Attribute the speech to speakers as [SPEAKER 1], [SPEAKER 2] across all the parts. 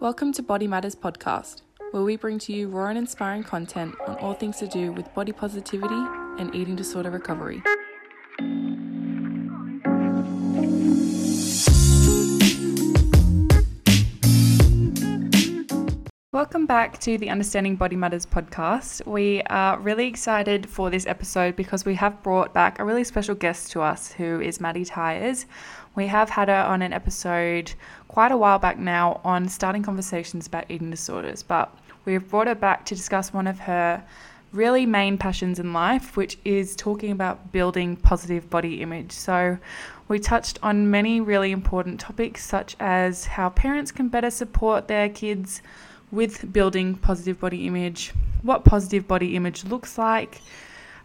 [SPEAKER 1] Welcome to Body Matters Podcast, where we bring to you raw and inspiring content on all things to do with body positivity and eating disorder recovery. Welcome back to the Understanding Body Matters podcast. We are really excited for this episode because we have brought back a really special guest to us who is Maddie Tyers. We have had her on an episode quite a while back now on starting conversations about eating disorders, but we've brought her back to discuss one of her really main passions in life, which is talking about building positive body image. So, we touched on many really important topics, such as how parents can better support their kids with building positive body image, what positive body image looks like,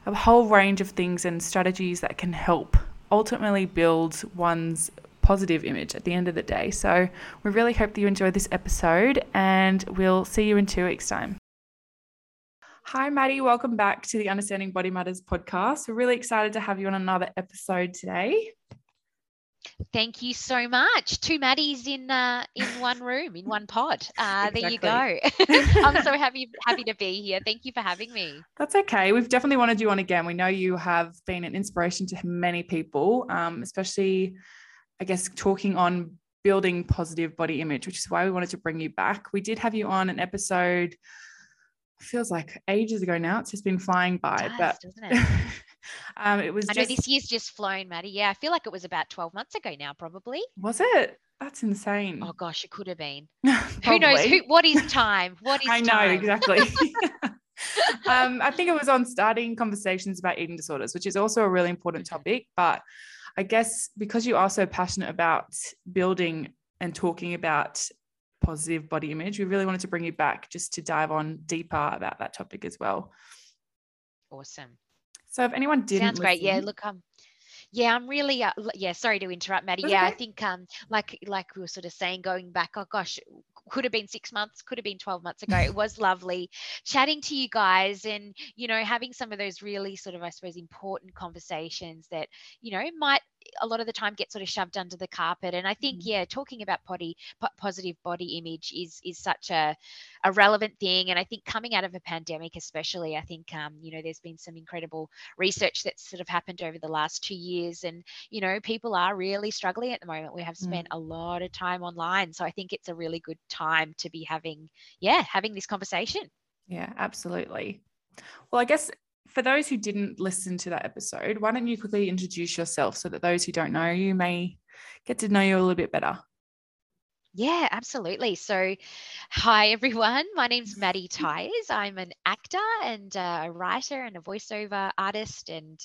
[SPEAKER 1] a whole range of things and strategies that can help ultimately build one's positive image at the end of the day. So, we really hope that you enjoy this episode and we'll see you in two weeks' time. Hi, Maddie. Welcome back to the Understanding Body Matters podcast. We're really excited to have you on another episode today.
[SPEAKER 2] Thank you so much. Two Maddies in uh, in one room, in one pod. Uh, exactly. There you go. I'm so happy happy to be here. Thank you for having me.
[SPEAKER 1] That's okay. We've definitely wanted you on again. We know you have been an inspiration to many people, um, especially, I guess, talking on building positive body image, which is why we wanted to bring you back. We did have you on an episode. Feels like ages ago now. It's just been flying by,
[SPEAKER 2] does, but Um, it was. I just, know this year's just flown, Maddie. Yeah, I feel like it was about twelve months ago now, probably.
[SPEAKER 1] Was it? That's insane.
[SPEAKER 2] Oh gosh, it could have been. who knows? Who? What is time? What is?
[SPEAKER 1] I know time? exactly. um, I think it was on starting conversations about eating disorders, which is also a really important mm-hmm. topic. But I guess because you are so passionate about building and talking about positive body image, we really wanted to bring you back just to dive on deeper about that topic as well.
[SPEAKER 2] Awesome.
[SPEAKER 1] So if anyone didn't
[SPEAKER 2] sounds great. Yeah, look, um, yeah, I'm really uh, yeah. Sorry to interrupt, Maddie. yeah, okay. I think um, like like we were sort of saying, going back. Oh gosh, could have been six months, could have been 12 months ago. It was lovely chatting to you guys and, you know, having some of those really sort of, I suppose, important conversations that, you know, might a lot of the time get sort of shoved under the carpet. And I think, mm-hmm. yeah, talking about body positive body image is is such a, a relevant thing. And I think coming out of a pandemic, especially, I think um, you know, there's been some incredible research that's sort of happened over the last two years. And, you know, people are really struggling at the moment. We have spent mm. a lot of time online. So I think it's a really good time to be having, yeah, having this conversation.
[SPEAKER 1] Yeah, absolutely. Well, I guess for those who didn't listen to that episode, why don't you quickly introduce yourself so that those who don't know you may get to know you a little bit better?
[SPEAKER 2] Yeah, absolutely. So, hi everyone. My name's Maddie Tyers. I'm an actor and a writer and a voiceover artist and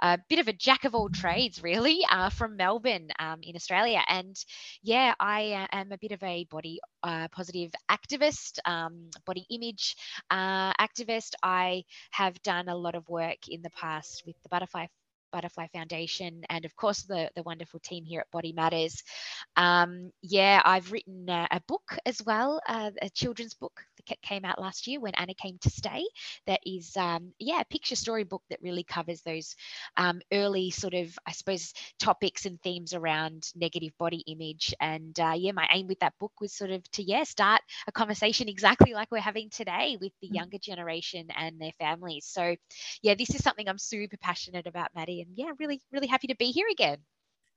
[SPEAKER 2] a bit of a jack of all trades, really, uh, from Melbourne um, in Australia. And yeah, I uh, am a bit of a body uh, positive activist, um, body image uh, activist. I have done a lot of work in the past with the Butterfly Butterfly Foundation, and of course the the wonderful team here at Body Matters. Um, yeah, I've written a, a book as well, uh, a children's book that came out last year when Anna came to stay. That is, um, yeah, a picture storybook that really covers those um, early sort of, I suppose, topics and themes around negative body image. And uh, yeah, my aim with that book was sort of to yeah start a conversation exactly like we're having today with the mm. younger generation and their families. So yeah, this is something I'm super passionate about, Maddie and yeah, really, really happy to be here again.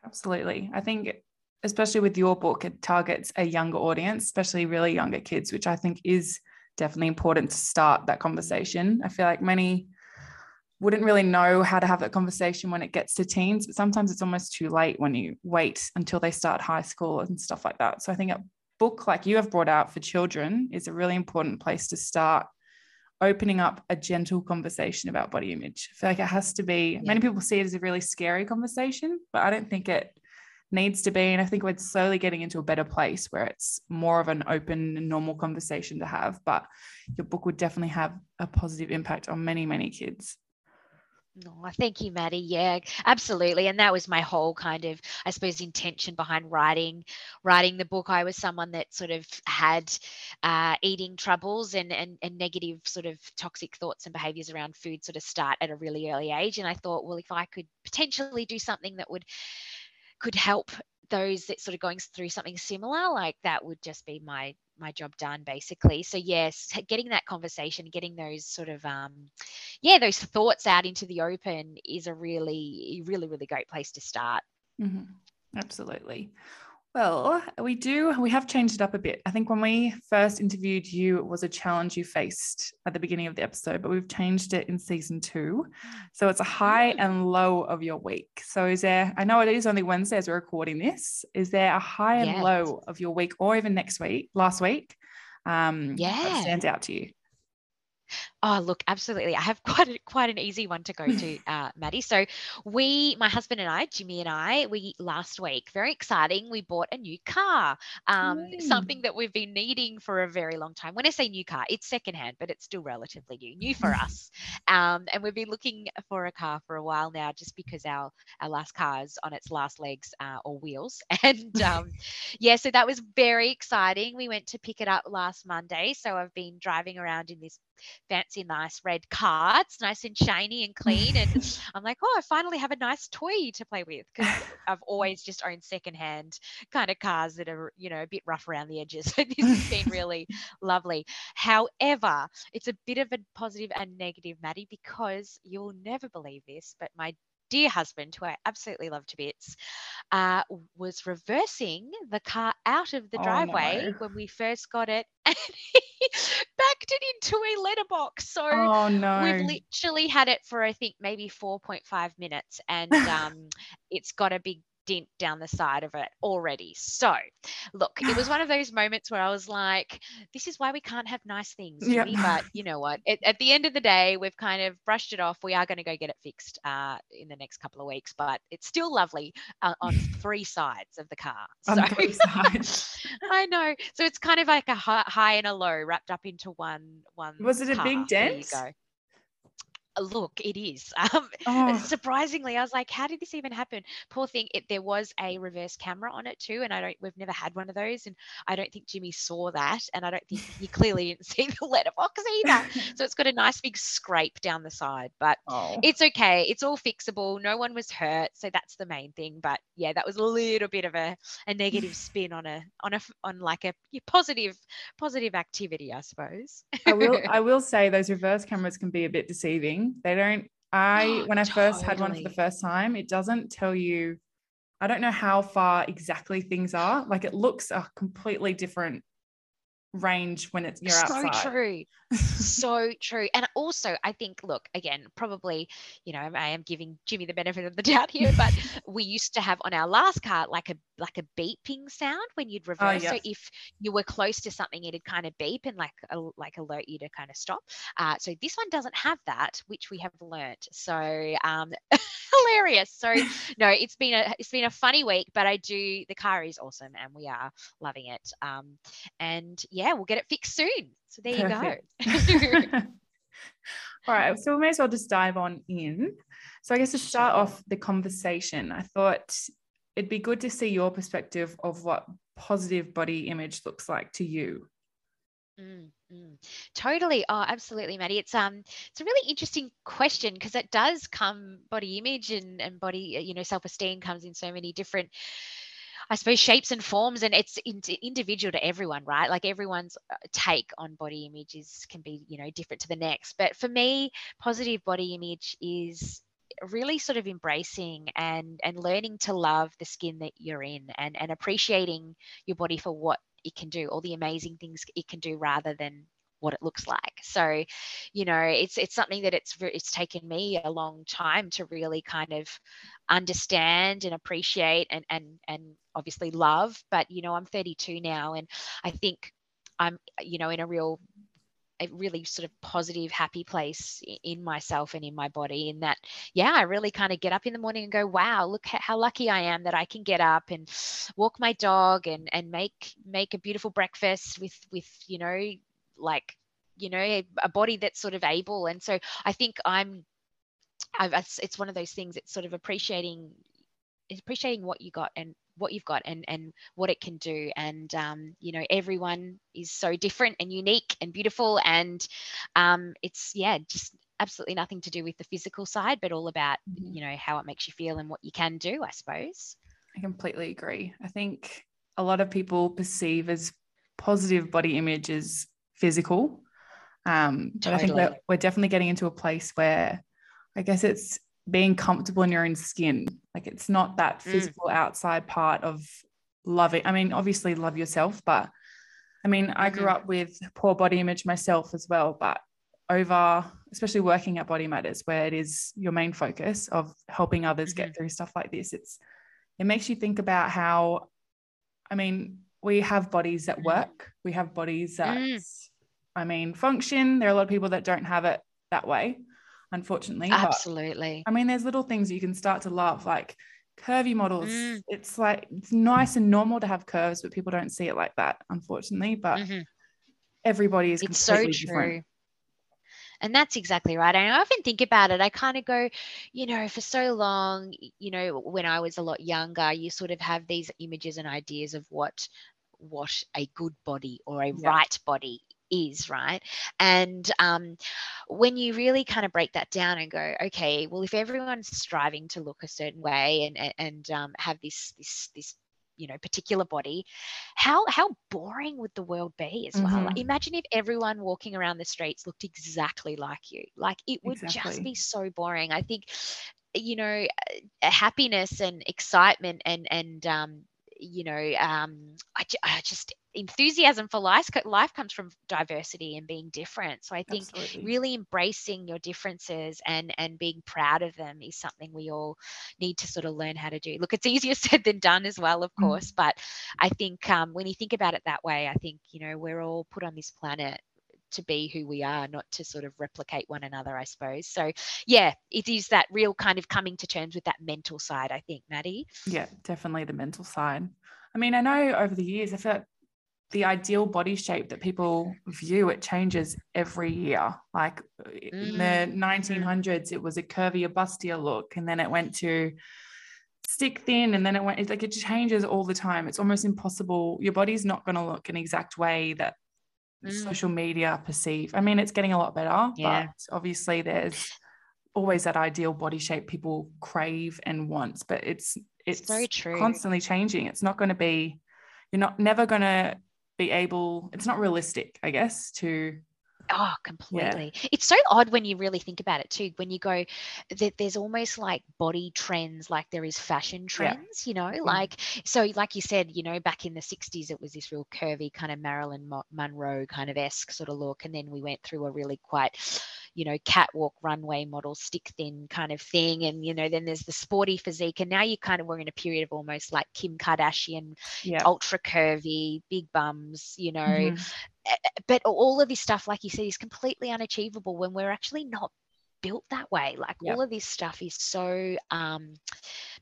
[SPEAKER 1] Absolutely. I think especially with your book, it targets a younger audience, especially really younger kids, which I think is definitely important to start that conversation. I feel like many wouldn't really know how to have that conversation when it gets to teens, but sometimes it's almost too late when you wait until they start high school and stuff like that. So I think a book like you have brought out for children is a really important place to start opening up a gentle conversation about body image. I feel like it has to be, yeah. many people see it as a really scary conversation, but I don't think it needs to be. And I think we're slowly getting into a better place where it's more of an open and normal conversation to have. But your book would definitely have a positive impact on many, many kids.
[SPEAKER 2] Oh, thank you, Maddie. Yeah, absolutely. And that was my whole kind of, I suppose, intention behind writing writing the book. I was someone that sort of had uh, eating troubles and, and and negative sort of toxic thoughts and behaviors around food sort of start at a really early age. And I thought, well, if I could potentially do something that would could help those that sort of going through something similar, like that would just be my my job done basically. So yes getting that conversation getting those sort of um yeah those thoughts out into the open is a really really really great place to start.
[SPEAKER 1] Mm-hmm. absolutely well, we do, we have changed it up a bit. I think when we first interviewed you, it was a challenge you faced at the beginning of the episode, but we've changed it in season two. So it's a high and low of your week. So is there, I know it is only Wednesday as we're recording this, is there a high and low of your week or even next week, last week? Um, yeah. That stands out to you?
[SPEAKER 2] Oh, look, absolutely. I have quite a, quite an easy one to go to, uh, Maddie. So we, my husband and I, Jimmy and I, we last week, very exciting, we bought a new car. Um, mm. Something that we've been needing for a very long time. When I say new car, it's secondhand, but it's still relatively new, new for us. Um, and we've been looking for a car for a while now, just because our our last car is on its last legs uh, or wheels. And um, yeah, so that was very exciting. We went to pick it up last Monday, so I've been driving around in this fancy, nice red car. It's nice and shiny and clean. And I'm like, oh, I finally have a nice toy to play with because I've always just owned secondhand kind of cars that are, you know, a bit rough around the edges. So this has been really lovely. However, it's a bit of a positive and negative, Maddie, because you'll never believe this, but my dear husband, who I absolutely love to bits, uh, was reversing the car out of the driveway oh, no. when we first got it, and he it into a letterbox. So
[SPEAKER 1] oh, no.
[SPEAKER 2] we've literally had it for I think maybe 4.5 minutes, and um, it's got a big dent down the side of it already. So, look, it was one of those moments where I was like, this is why we can't have nice things. Yep. But you know what? It, at the end of the day, we've kind of brushed it off. We are going to go get it fixed uh, in the next couple of weeks, but it's still lovely uh, on three sides of the car.
[SPEAKER 1] On three sides.
[SPEAKER 2] I know. So it's kind of like a high and a low wrapped up into one one.
[SPEAKER 1] Was it
[SPEAKER 2] car.
[SPEAKER 1] a big dent?
[SPEAKER 2] Look it is um, oh. surprisingly i was like how did this even happen poor thing it, there was a reverse camera on it too and i don't we've never had one of those and i don't think jimmy saw that and i don't think he clearly didn't see the letterbox either so it's got a nice big scrape down the side but oh. it's okay it's all fixable no one was hurt so that's the main thing but yeah that was a little bit of a, a negative spin on a on a on like a positive positive activity i suppose
[SPEAKER 1] i will i will say those reverse cameras can be a bit deceiving they don't, I, when I first had one for the first time, it doesn't tell you, I don't know how far exactly things are. Like it looks a completely different range when it's you're
[SPEAKER 2] so
[SPEAKER 1] outside.
[SPEAKER 2] So true. so true. And also I think, look, again, probably, you know, I am giving Jimmy the benefit of the doubt here, but we used to have on our last car like a like a beeping sound when you'd oh, reverse. Oh, yes. So if you were close to something, it'd kind of beep and like a, like alert you to kind of stop. Uh, so this one doesn't have that, which we have learnt. So um, hilarious. So no, it's been a it's been a funny week, but I do the car is awesome and we are loving it. Um, and yeah, we'll get it fixed soon. So there Perfect. you
[SPEAKER 1] go. All right, so we may as well just dive on in. So I guess to start off the conversation, I thought it'd be good to see your perspective of what positive body image looks like to you.
[SPEAKER 2] Mm, mm. Totally. Oh, absolutely, Maddie. It's um, it's a really interesting question because it does come body image and and body, you know, self esteem comes in so many different I suppose shapes and forms, and it's individual to everyone, right? Like everyone's uh, take on body images can be, you know, different to the next. But for me, positive body image is really sort of embracing and and learning to love the skin that you're in and and appreciating your body for what it can do all the amazing things it can do rather than what it looks like. So you know it's it's something that it's it's taken me a long time to really kind of understand and appreciate and and and obviously love but you know i'm 32 now and i think i'm you know in a real a really sort of positive happy place in myself and in my body in that yeah i really kind of get up in the morning and go wow look how lucky i am that i can get up and walk my dog and and make make a beautiful breakfast with with you know like you know a, a body that's sort of able. And so i think i'm I've, it's one of those things it's sort of appreciating appreciating what you got and what you've got and and what it can do. And um, you know everyone is so different and unique and beautiful. And um, it's yeah just absolutely nothing to do with the physical side but all about mm-hmm. you know how it makes you feel and what you can do i suppose.
[SPEAKER 1] I completely agree. I think a lot of people perceive as positive body image is physical. Um, but. I think we're, we're definitely getting into a place where I guess it's being comfortable in your own skin. Like it's not that mm. physical mm. outside part of loving. I mean, obviously love yourself, but I mean, I grew mm-hmm. up with poor body image myself as well, but over, especially working at Body Matters, where it is your main focus of helping others mm-hmm. get through stuff like this, it's it makes you think about how, I mean, we have bodies that mm. work, we have bodies that, mm. I mean, function. There are a lot of people that don't have it that way, unfortunately.
[SPEAKER 2] Absolutely.
[SPEAKER 1] But, I mean, there's little things you can start to love, like curvy models. Mm. It's like it's nice and normal to have curves, but people don't see it like that, unfortunately. But mm-hmm. everybody is it's so true. Different.
[SPEAKER 2] And that's exactly right. And I often think about it. I kind of go, you know, for so long, you know, when I was a lot younger, you sort of have these images and ideas of what what a good body or a yeah. right body is, right? And um, when you really kind of break that down and go, okay, well, if everyone's striving to look a certain way and and, um, have this this this you know particular body how how boring would the world be as well mm-hmm. like, imagine if everyone walking around the streets looked exactly like you like it would exactly. just be so boring i think you know happiness and excitement and and um you know, um, I, I, just enthusiasm for life life comes from diversity and being different. So I think Absolutely. really embracing your differences and and being proud of them is something we all need to sort of learn how to do. Look, it's easier said than done as well, of mm. course, but I think um, when you think about it that way, I think you know we're all put on this planet to be who we are, not to sort of replicate one another, I suppose. So, yeah, it is that real kind of coming to terms with that mental side, I think, Maddie.
[SPEAKER 1] Yeah, definitely the mental side. I mean, I know over the years, I feel like the ideal body shape that people view it changes every year like mm. in the 1900s it was a curvier bustier look and then it went to stick thin and then it went it's like it changes all the time it's almost impossible your body's not going to look an exact way that mm. social media perceive. I mean, it's getting a lot better, yeah. but obviously there's always that ideal body shape people crave and want, but it's it's,
[SPEAKER 2] very true.
[SPEAKER 1] constantly changing. It's not going to be you're not never going to be able it's not realistic, I guess, to
[SPEAKER 2] Oh, completely. Yeah. It's so odd when you really think about it too. When you go, that there's almost like body trends, like there is fashion trends, yeah. you know, mm-hmm. like, so like you said, you know, back in the 60s, it was this real curvy kind of Marilyn Monroe kind of esque sort of look. And then we went through a really quite, you know, catwalk runway model, stick thin kind of thing. And, you know, then there's the sporty physique. And now you kind of were in a period of almost like Kim Kardashian, yeah. ultra curvy, big bums, you know. Mm-hmm. But all of this stuff, like you said, is completely unachievable when we're actually not built that way. Like yep. all of this stuff is so um,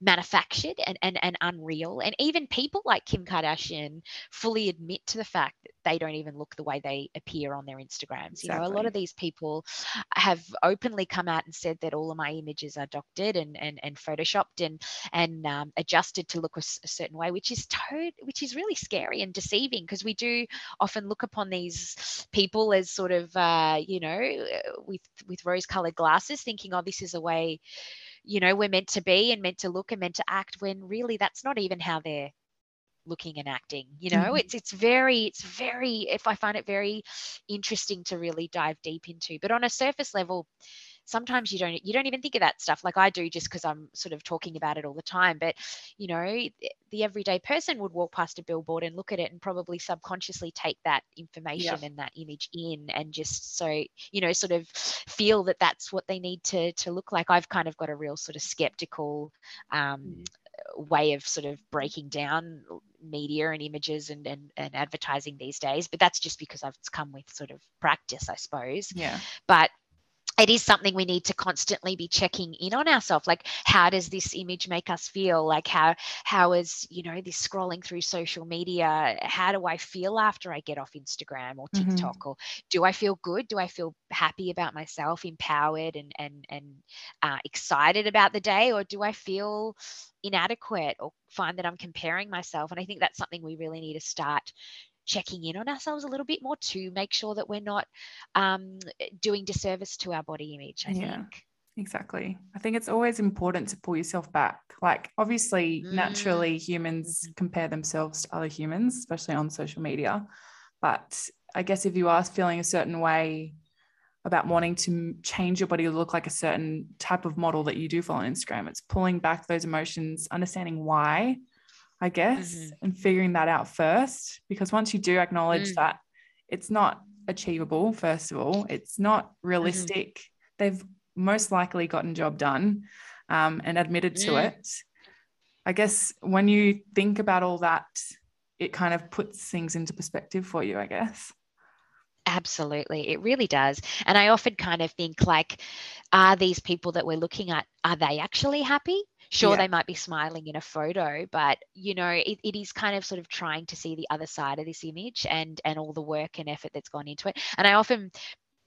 [SPEAKER 2] manufactured and, and, and unreal. And even people like Kim Kardashian fully admit to the fact that they don't even look the way they appear on their Instagrams. Exactly. You know, a lot of these people have openly come out and said that all of my images are doctored and and, and photoshopped and and um, adjusted to look a, a, certain way, which is to- which is really scary and deceiving because we do often look upon these people as sort of uh, you know with with rose-colored glasses, thinking, oh, this is a way you know we're meant to be and meant to look and meant to act when really that's not even how they're looking and acting you know mm-hmm. it's it's very it's very if i find it very interesting to really dive deep into but on a surface level sometimes you don't you don't even think of that stuff like i do just because i'm sort of talking about it all the time but you know the everyday person would walk past a billboard and look at it and probably subconsciously take that information yeah. and that image in and just so you know sort of feel that that's what they need to to look like. I've kind of got a real sort of skeptical um, mm. way of sort of breaking down media and images and, and, and advertising these days but that's just because i've come with sort of practice i suppose.
[SPEAKER 1] Yeah.
[SPEAKER 2] But it is something we need to constantly be checking in on ourselves like how does this image make us feel like how how is you know this scrolling through social media how do i feel after i get off instagram or mm-hmm. tiktok mm-hmm. or do i feel good do i feel happy about myself empowered and and and uh, excited about the day or do i feel inadequate or find that i'm comparing myself and i think that's something we really need to start checking in on ourselves a little bit more to make sure that we're not um, doing disservice to our body image. I yeah. think.
[SPEAKER 1] Exactly. I think it's always important to pull yourself back. Like, obviously, mm. naturally, humans mm-hmm. compare themselves to other humans, especially on social media. But I guess if you are feeling a certain way about wanting to change your body to look like a certain type of model that you do follow on Instagram, it's pulling back those emotions, understanding why, I guess, mm-hmm. and figuring that out first. Because once you do acknowledge mm. that it's not achievable, first of all, it's not mm-hmm. realistic. Mm-hmm. They've most likely gotten job done um, and admitted to mm. it. I guess when you think about all that, it kind of puts things into perspective for you, I guess.
[SPEAKER 2] Absolutely, it really does. And I often kind of think like, are these people that we're looking at, are they actually happy? Sure, yeah. they might be smiling in a photo, but you know, it, it is kind of sort of trying to see the other side of this image and and all the work and effort that's gone into it. And I often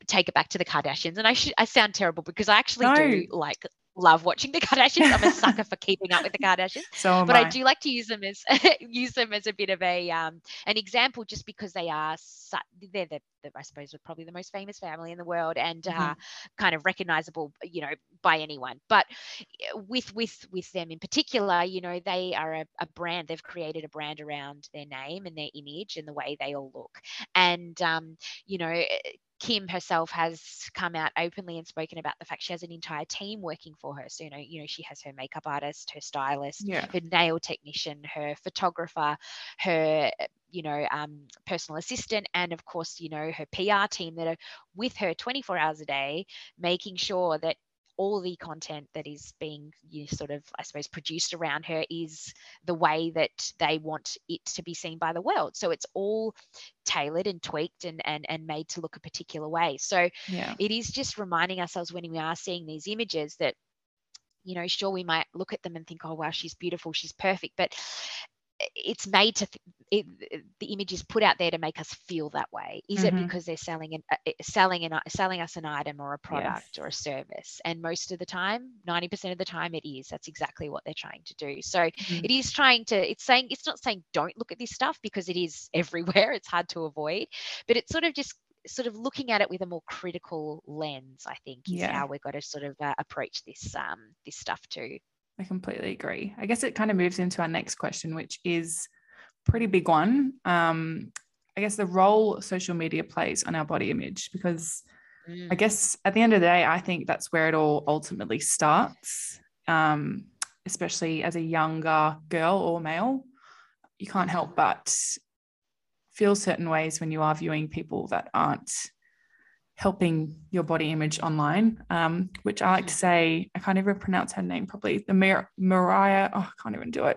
[SPEAKER 2] take it back to the Kardashians. And I should I sound terrible because I actually no. do like love watching the Kardashians. I'm a sucker for keeping up with the Kardashians.
[SPEAKER 1] So
[SPEAKER 2] but
[SPEAKER 1] I.
[SPEAKER 2] I. do like to use them as use them as a bit of a um, an example, just because they are su- they're the, the, I suppose are probably the most famous family in the world and uh, mm-hmm. uh, kind of recognizable, you know, by anyone. But with with with them in particular, you know, they are a, a brand. They've created a brand around their name and their image and the way they all look. And um, you know Kim herself has come out openly and spoken about the fact she has an entire team working for her. So, you know, you know, she has her makeup artist, her stylist,
[SPEAKER 1] yeah.
[SPEAKER 2] her nail technician, her photographer, her, you know, um, personal assistant, and of course, you know, her PR team that are with her 24 hours a day, making sure that all the content that is being you know, sort of i suppose produced around her is the way that they want it to be seen by the world so it's all tailored and tweaked and and, and made to look a particular way so
[SPEAKER 1] yeah.
[SPEAKER 2] it is just reminding ourselves when we are seeing these images that you know sure we might look at them and think oh wow she's beautiful she's perfect but it's made to it, the image is put out there to make us feel that way is mm-hmm. it because they're selling an uh, selling an selling us an item or a product yes. or a service and most of the time 90% of the time it is that's exactly what they're trying to do so mm-hmm. it is trying to it's saying it's not saying don't look at this stuff because it is everywhere it's hard to avoid but it's sort of just sort of looking at it with a more critical lens i think is yeah. how we've got to sort of uh, approach this um this stuff too
[SPEAKER 1] I completely agree. I guess it kind of moves into our next question, which is pretty big one. Um, I guess the role social media plays on our body image, because mm. I guess at the end of the day, I think that's where it all ultimately starts. Um, especially as a younger girl or male, you can't help but feel certain ways when you are viewing people that aren't helping your body image online, um, which I like to say, I can't even pronounce her name properly. The Mar- Mariah, oh, I can't even do it.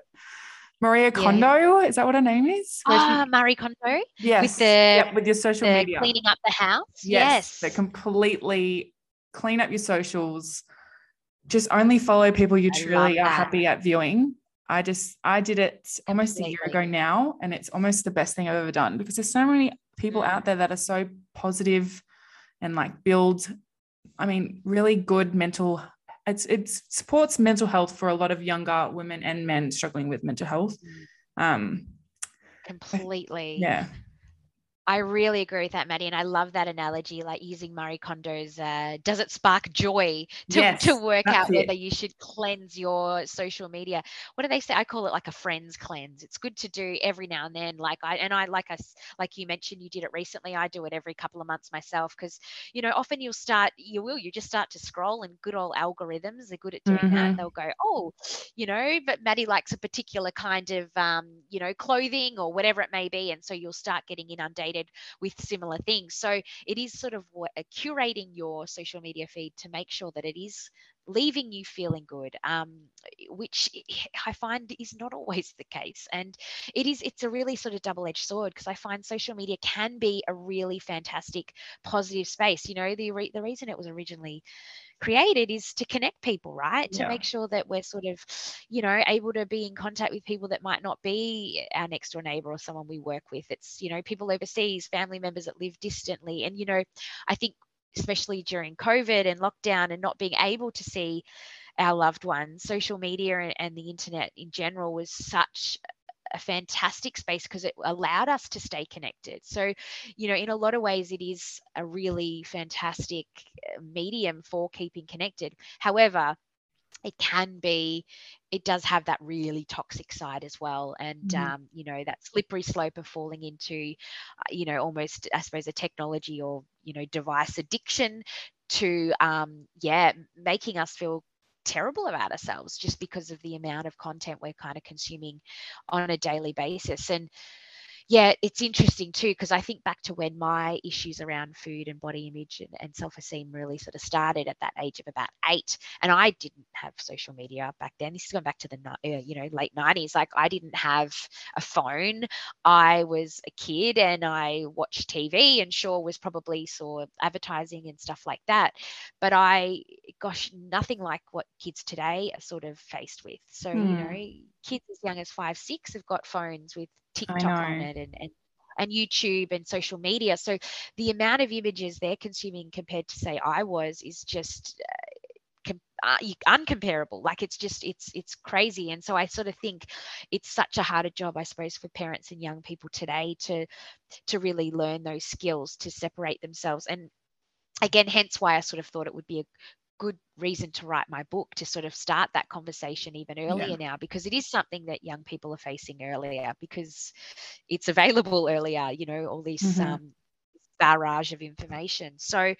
[SPEAKER 1] Maria Kondo, yeah. is that what her name is?
[SPEAKER 2] Ah, she, Marie Kondo.
[SPEAKER 1] Yes.
[SPEAKER 2] With the
[SPEAKER 1] yep, with your social media.
[SPEAKER 2] Cleaning up the house.
[SPEAKER 1] Yes. yes. Completely clean up your socials. Just only follow people you I truly are happy at viewing. I just I did it almost Absolutely. a year ago now, and it's almost the best thing I've ever done because there's so many people mm. out there that are so positive and like build i mean really good mental it's it supports mental health for a lot of younger women and men struggling with mental health. Mm. um
[SPEAKER 2] completely.
[SPEAKER 1] yeah
[SPEAKER 2] I really agree with that, Maddie, and I love that analogy, like using Marie Kondo's uh, "Does it spark joy?" to,
[SPEAKER 1] yes,
[SPEAKER 2] to work out it. whether you should cleanse your social media. What do they say? I call it like a friends cleanse. It's good to do every now and then. Like I and I like us, like you mentioned, you did it recently. I do it every couple of months myself because you know often you'll start, you will, you just start to scroll, and good old algorithms are good at doing mm-hmm. that. They'll go, oh, you know, but Maddie likes a particular kind of, um, you know, clothing or whatever it may be, and so you'll start getting inundated with similar things. So it is sort of what, uh, curating your social media feed to make sure that it is leaving you feeling good um, which i find is not always the case and it is it's a really sort of double-edged sword because i find social media can be a really fantastic positive space you know the, re- the reason it was originally created is to connect people, right? To make sure that we're sort of, you know, able to be in contact with people that might not be our next door neighbor or someone we work with. It's, you know, people overseas, family members that live distantly. And, you know, I think especially during COVID and lockdown and not being able to see our loved ones, social media and, and the internet in general was such a fantastic space because it allowed us to stay connected. So, you know, in a lot of ways, it is a really fantastic uh, medium for keeping connected. However, it can be it does have that really toxic side as well and mm-hmm. um, you know that slippery slope of falling into uh, you know almost i suppose a technology or you know device addiction to um, yeah making us feel terrible about ourselves just because of the amount of content we're kind of consuming on a daily basis. And yeah, it's interesting too, because I think back to when my issues around food and body image and, and self esteem really sort of started at that age of about eight. And I didn't have social media back then. This is going back to the, uh, you know, late 90s. Like I didn't have a phone. I was a kid and I watched TV and sure was probably saw advertising and stuff like that. But I, gosh, nothing like what kids today are sort of faced with. So, mm. you hmm. know, kids as young as five, six have got phones with TikTok on it and, and and YouTube and social media. So the amount of images they're consuming compared to say I was is just uh, uh uncomparable. Like it's just it's it's crazy. And so i sort of think it's such a harder job i suppose for parents and young people today to to really learn those skills to separate themselves. And again hence why i sort of thought it would be a good reason to write my book to sort of start that conversation even earlier yeah. now because it is something that young people are facing earlier because it's available earlier you know all this mm-hmm. um, barrage of information so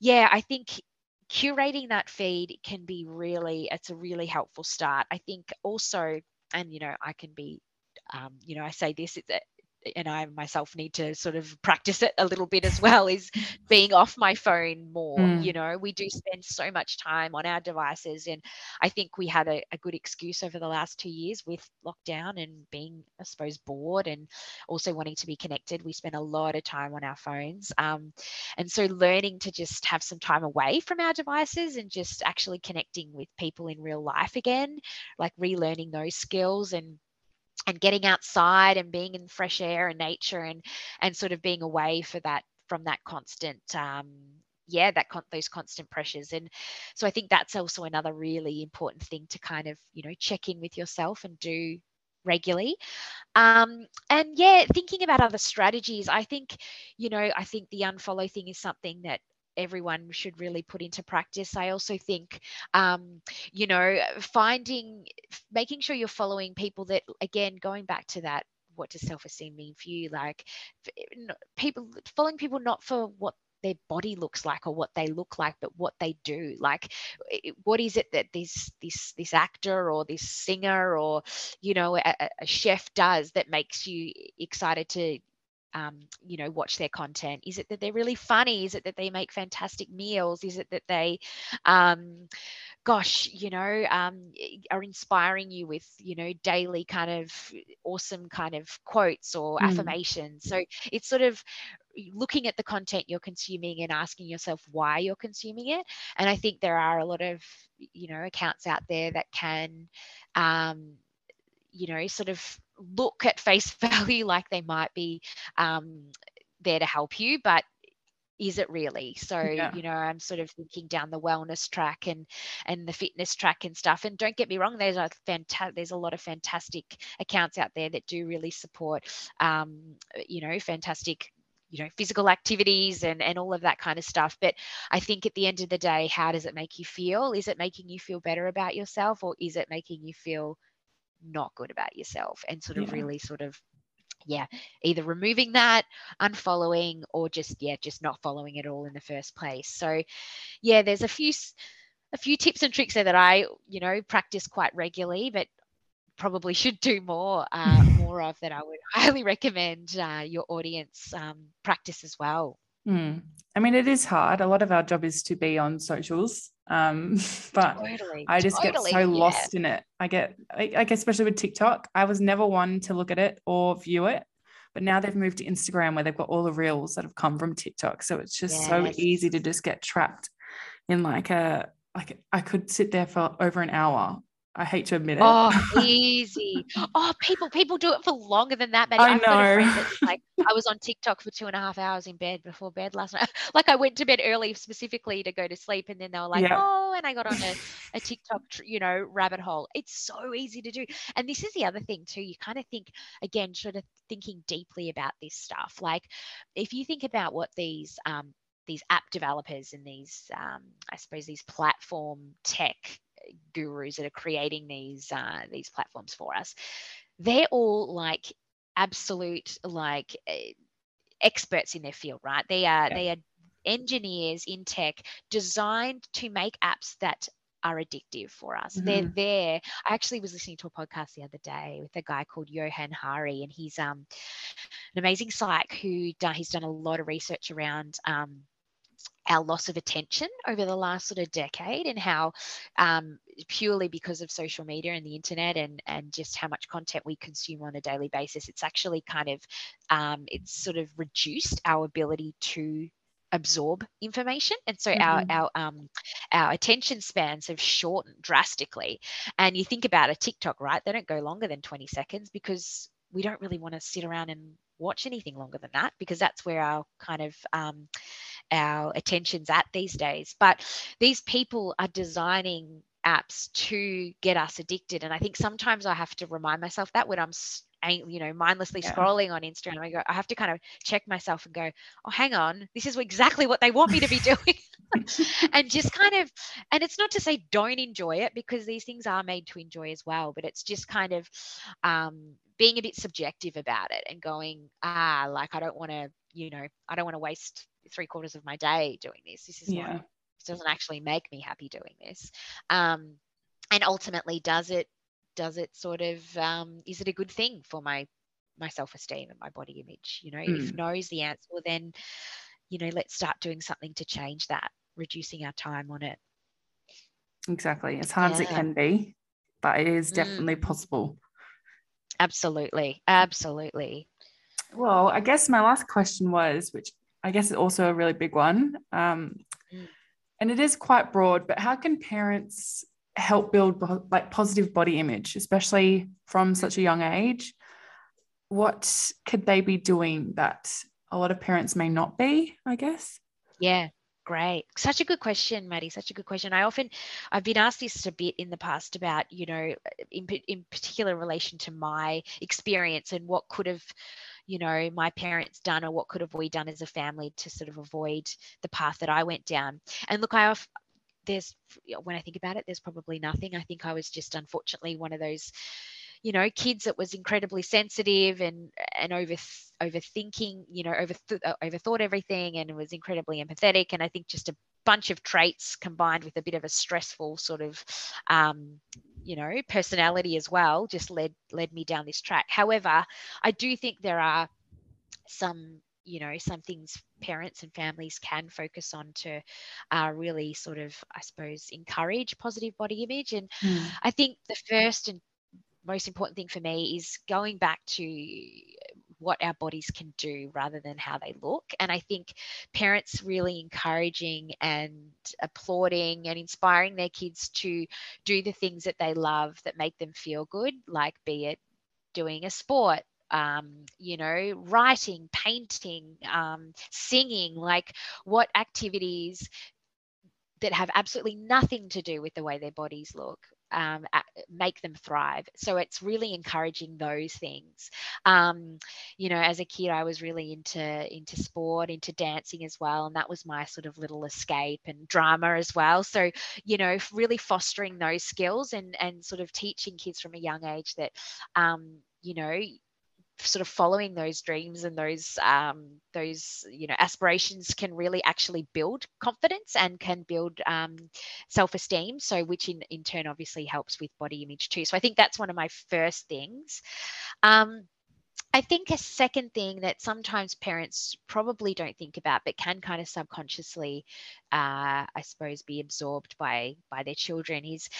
[SPEAKER 2] yeah i think curating that feed can be really it's a really helpful start i think also and you know i can be um, you know i say this it's and I myself need to sort of practice it a little bit as well is being off my phone more. Mm. You know, we do spend so much time on our devices. And I think we had a, a, good excuse over the last two years with lockdown and being, I suppose, bored and also wanting to be connected. We spend a lot of time on our phones. Um, and so learning to just have some time away from our devices and just actually connecting with people in real life again, like relearning those skills and and getting outside and being in fresh air and nature and and sort of being away for that from that constant um, yeah that con- those constant pressures. And so i think that's also another really important thing to kind of you know check in with yourself and do regularly. Um, and yeah thinking about other strategies i think you know i think the unfollow thing is something that everyone should really put into practice. I also think, um, you know, finding, making sure you're following people that, again, going back to that, what does self esteem mean for you? Like eh, people, following people not for what their body looks like or what they look like but what they do like eh, eh, what is it that this this this actor or this singer or you know a, a chef does that makes you excited to um, you know watch their content? Is it that they're really funny? Is it that they make fantastic meals? Is it that they um, gosh you know um, are inspiring you with you know daily kind of awesome kind of quotes or mm. affirmations? So it's sort of looking at the content you're consuming and asking yourself why you're consuming it. And i think there are a lot of you know accounts out there that can um, you know sort of look at face value like they might be um, there to help you, but is it really? So yeah. you know i'm sort of thinking down the wellness track and and the fitness track and stuff. And don't get me wrong there's a fantastic there's a lot of fantastic accounts out there that do really support um, you know fantastic you know physical activities and and all of that kind of stuff. But i think at the end of the day how does it make you feel? Is it making you feel better about yourself or is it making you feel not good about yourself and sort of yeah. really sort of yeah either removing that unfollowing or just yeah just not following it all in the first place so yeah there's a few a few tips and tricks there that i you know practice quite regularly but probably should do more uh, more of that i would highly recommend uh, your audience um, practice as well
[SPEAKER 1] mm. i mean it is hard a lot of our job is to be on socials um, but totally, I just totally, get so yeah. lost in it. I get, like, especially with TikTok, I was never one to look at it or view it. But now they've moved to Instagram where they've got all the reels that have come from TikTok. So it's just yes. so easy to just get trapped in like a, like I could sit there for over an hour I hate to admit it.
[SPEAKER 2] Oh, easy. Oh, people people do it for longer than that.
[SPEAKER 1] Maddie. I I've know.
[SPEAKER 2] like I was on TikTok for two and a half hours in bed before bed last night. Like I went to bed early specifically to go to sleep, and then they were like, yeah. "Oh," and I got on a, a TikTok, you know, rabbit hole. It's so easy to do. And this is the other thing too. You kind of think again, sort of thinking deeply about this stuff. Like if you think about what these um, these app developers and these um, i suppose these platform tech gurus that are creating these uh, these platforms for us, they're all like absolute like eh, experts in their field, right? They are yeah. they are engineers in tech designed to make apps that are addictive for us. Mm-hmm. They're there. I actually was listening to a podcast the other day with a guy called Johann Hari, and he's um, an amazing psych who done, he's done a lot of research around um, our loss of attention over the last sort of decade and how um, purely because of social media and the internet and and just how much content we consume on a daily basis it's actually kind of um, it's sort of reduced our ability to absorb information. And so mm-hmm. our our um our attention spans have shortened drastically. And you think about a tiktok right? They don't go longer than 20 seconds because we don't really want to sit around and watch anything longer than that because that's where our kind of um, our attention's at these days but these people are designing apps to get us addicted and i think sometimes i have to remind myself that when i'm you know mindlessly yeah. scrolling on instagram i go i have to kind of check myself and go oh hang on this is exactly what they want me to be doing and just kind of and it's not to say don't enjoy it because these things are made to enjoy as well but it's just kind of um, being a bit subjective about it and going ah like i don't want to you know i don't want to waste three quarters of my day doing this this is yeah. not this doesn't actually make me happy doing this um, and ultimately does it does it sort of um, is it a good thing for my my self-esteem and my body image you know mm. if is the answer well then you know let's start doing something to change that reducing our time on it
[SPEAKER 1] exactly as hard yeah. as it can be but it is definitely mm. possible
[SPEAKER 2] absolutely absolutely
[SPEAKER 1] well i guess my last question was which i guess is also a really big one um, mm. and it is quite broad but how can parents help build like positive body image, especially from such a young age. What could they be doing that a lot of parents may not be, I guess?
[SPEAKER 2] Yeah, great. Such a good question, Maddie. Such a good question. I often, I've been asked this a bit in the past about, you know, in, in particular relation to my experience and what could have, you know, my parents done or what could have we done as a family to sort of avoid the path that I went down. And look, I, there's when I think about it, there's probably nothing. I think I was just unfortunately one of those, you know, kids that was incredibly sensitive and and over overthinking, you know, over uh, overthought everything and was incredibly empathetic. And I think just a bunch of traits combined with a bit of a stressful sort of um, you know personality as well just led led me down this track however i do think there are some you know some things parents and families can focus on to uh, really sort of i suppose encourage positive body image and mm. i think the first and most important thing for me is going back to what our bodies can do rather than how they look. And I think parents really encouraging and applauding and inspiring their kids to do the things that they love that make them feel good, like be it doing a sport, um, you know, writing, painting, um, singing, like what activities that have absolutely nothing to do with the way their bodies look um, make them thrive. So it's really encouraging those things. Um, you know, as a kid, I was really into into sport, into dancing as well, and that was my sort of little escape and drama as well. So you know, really fostering those skills and and sort of teaching kids from a young age that um, you know sort of following those dreams and those um, those you know aspirations can really actually build confidence and can build um, self-esteem so which in, in turn obviously helps with body image too. So i think that's one of my first things. Um, I think a second thing that sometimes parents probably don't think about, but can kind of subconsciously, uh, I suppose, be absorbed by by their children, is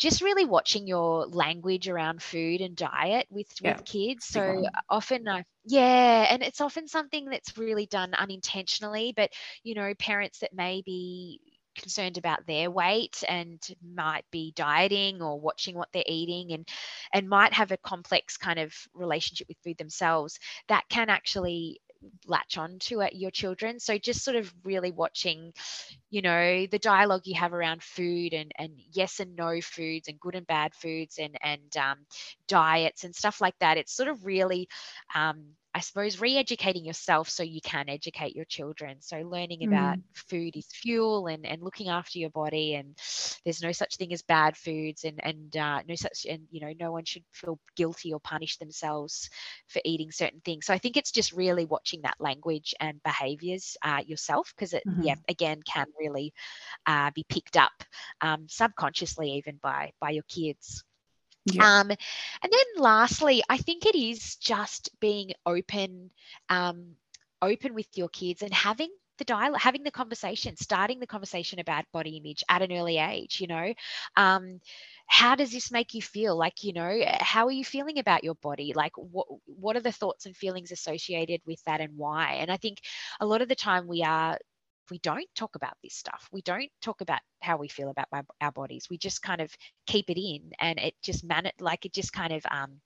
[SPEAKER 2] just really watching your language around food and diet with yeah. with kids so often uh, yeah and it's often something that's really done unintentionally but you know parents that may be concerned about their weight and might be dieting or watching what they're eating and and might have a complex kind of relationship with food themselves that can actually latch on to at your children. So just sort of really watching you know the dialogue you have around food and and yes and no foods and good and bad foods and and um, diets and stuff like that. It's sort of really um, I suppose, re educating yourself so you can educate your children. So, learning about mm. food is fuel and, and looking after your body, and there's no such thing as bad foods, and, and uh, no such, and you know, no one should feel guilty or punish themselves for eating certain things. So, I think it's just really watching that language and behaviors uh, yourself because it, mm-hmm. yeah, again, can really uh, be picked up um, subconsciously even by by your kids. Yeah. Um, and then lastly, I think it is just being open, um, open with your kids and having the dialogue, having the conversation, starting the conversation about body image at an early age. You know, um, how does this make you feel? Like, you know, how are you feeling about your body? Like, what what are the thoughts and feelings associated with that, and why? And I think a lot of the time we are we don't talk about this stuff. We don't talk about how we feel about our, our bodies. We just kind of keep it in, and it just man like it just kind of um,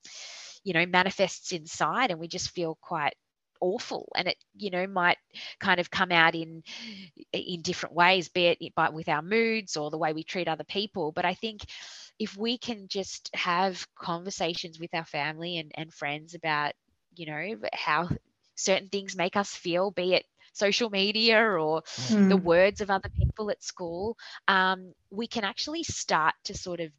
[SPEAKER 2] you know manifests inside, and we just feel quite awful and it you know might kind of come out in in different ways be it but with our moods or the way we treat other people but i think if we can just have conversations with our family and, and friends about you know how certain things make us feel be it social media or mm. the words of other people at school, um, we can actually start to sort of,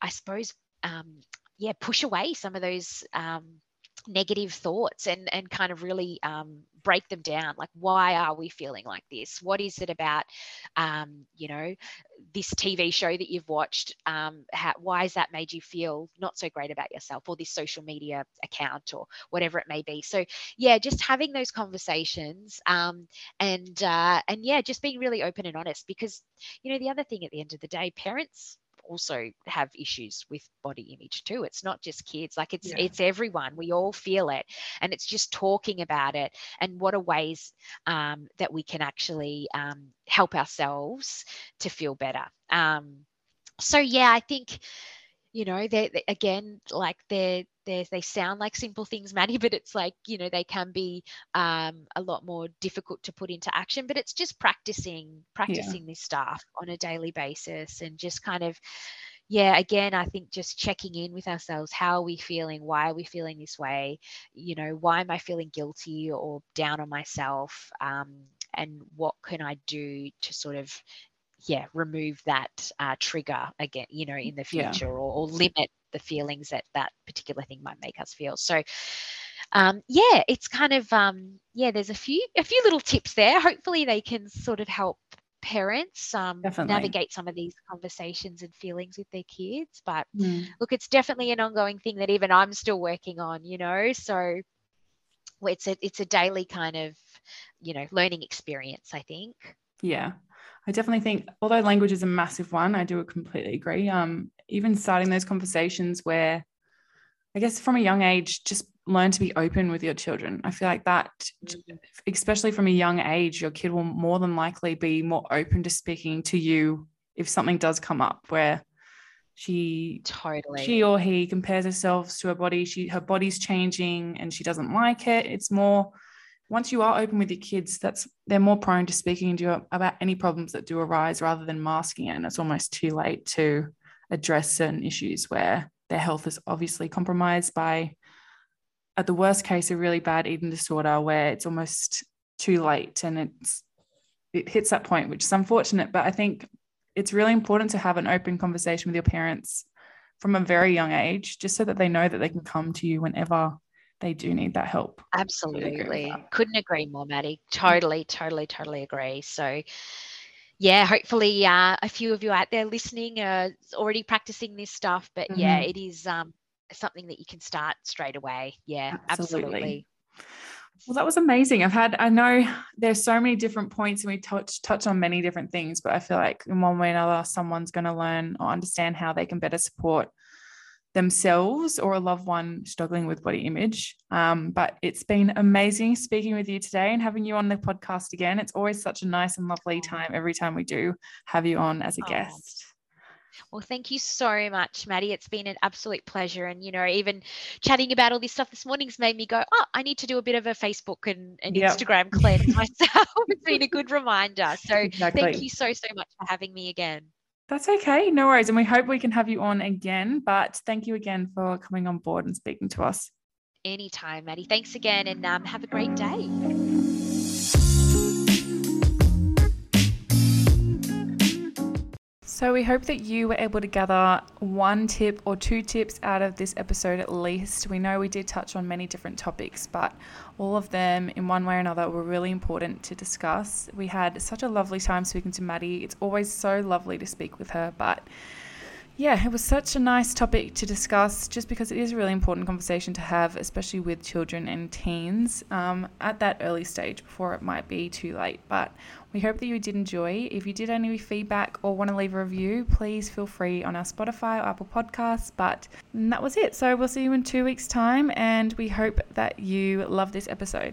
[SPEAKER 2] I suppose, um, yeah, push away some of those um, negative thoughts and and kind of really um, break them down like why are we feeling like this? What is it about um, you know this tv show that you've watched um, how, why has that made you feel not so great about yourself or this social media account or whatever it may be? So yeah just having those conversations um, and uh, and yeah just being really open and honest because you know the other thing at the end of the day parents also have issues with body image too. It's not just kids like it's yeah. it's everyone. We all feel it and it's just talking about it and what are ways um, that we can actually um, help ourselves to feel better. Um, so yeah i think you know they, they again like they're there's they sound like simple things maddie but it's like you know they can be um, a lot more difficult to put into action but it's just practicing practicing yeah. this stuff on a daily basis and just kind of yeah again i think just checking in with ourselves how are we feeling? Why are we feeling this way? You know why am i feeling guilty or down on myself? Um, and what can i do to sort of yeah remove that uh, trigger again you know in the future yeah. or, or, limit the feelings that that particular thing might make us feel. So um, yeah it's kind of um, yeah there's a few a few little tips there. Hopefully they can sort of help parents um, navigate some of these conversations and feelings with their kids. But mm. look it's definitely an ongoing thing that even i'm still working on you know? So it's a it's a daily kind of you know learning experience i think.
[SPEAKER 1] Yeah I definitely think, although language is a massive one, I do completely agree. Um, even starting those conversations where, I guess from a young age, just learn to be open with your children. I feel like that, especially from a young age, your kid will more than likely be more open to speaking to you if something does come up where she
[SPEAKER 2] totally
[SPEAKER 1] she or he compares herself to her body she her body's changing and she doesn't like it it's more once you are open with your kids, that's they're more prone to speaking to you about any problems that do arise rather than masking it. And it's almost too late to address certain issues where their health is obviously compromised by, at the worst case, a really bad eating disorder where it's almost too late and it's it hits that point, which is unfortunate. But I think it's really important to have an open conversation with your parents from a very young age, just so that they know that they can come to you whenever they do need that help.
[SPEAKER 2] Absolutely. Couldn't agree more, Maddie. Totally, totally, totally agree. So, yeah, hopefully uh, a few of you out there listening are already practicing this stuff. But mm-hmm. yeah, it is um, something that you can start straight away. Yeah, absolutely. absolutely.
[SPEAKER 1] Well, that was amazing. I've had, I know there's so many different points and we touch, touch on many different things, but I feel like in one way or another, someone's going to learn or understand how they can better support themselves or a loved one struggling with body image. Um, but it's been amazing speaking with you today and having you on the podcast again. It's always such a nice and lovely time every time we do have you on as a oh. guest.
[SPEAKER 2] Well, thank you so much, Maddie. It's been an absolute pleasure. And, you know, even chatting about all this stuff this morning's made me go, oh, I need to do a bit of a Facebook and, and yep. Instagram cleanse myself. it's been a good reminder. So exactly. thank you so, so much for having me again.
[SPEAKER 1] That's okay. No worries. And we hope we can have you on again. But thank you again for coming on board and speaking to us.
[SPEAKER 2] Anytime, Maddie. Thanks again and um, have a great day.
[SPEAKER 1] So, we hope that you were able to gather one tip or two tips out of this episode at least. We know we did touch on many different topics, but all of them, in one way or another, were really important to discuss. We had such a lovely time speaking to Maddie. It's always so lovely to speak with her, but yeah, it was such a nice topic to discuss just because it is a really important conversation to have, especially with children and teens um, at that early stage before it might be too late. But we hope that you did enjoy. If you did any feedback or want to leave a review, please feel free on our Spotify or Apple Podcasts. But that was it. So we'll see you in two weeks' time, and we hope that you love this episode.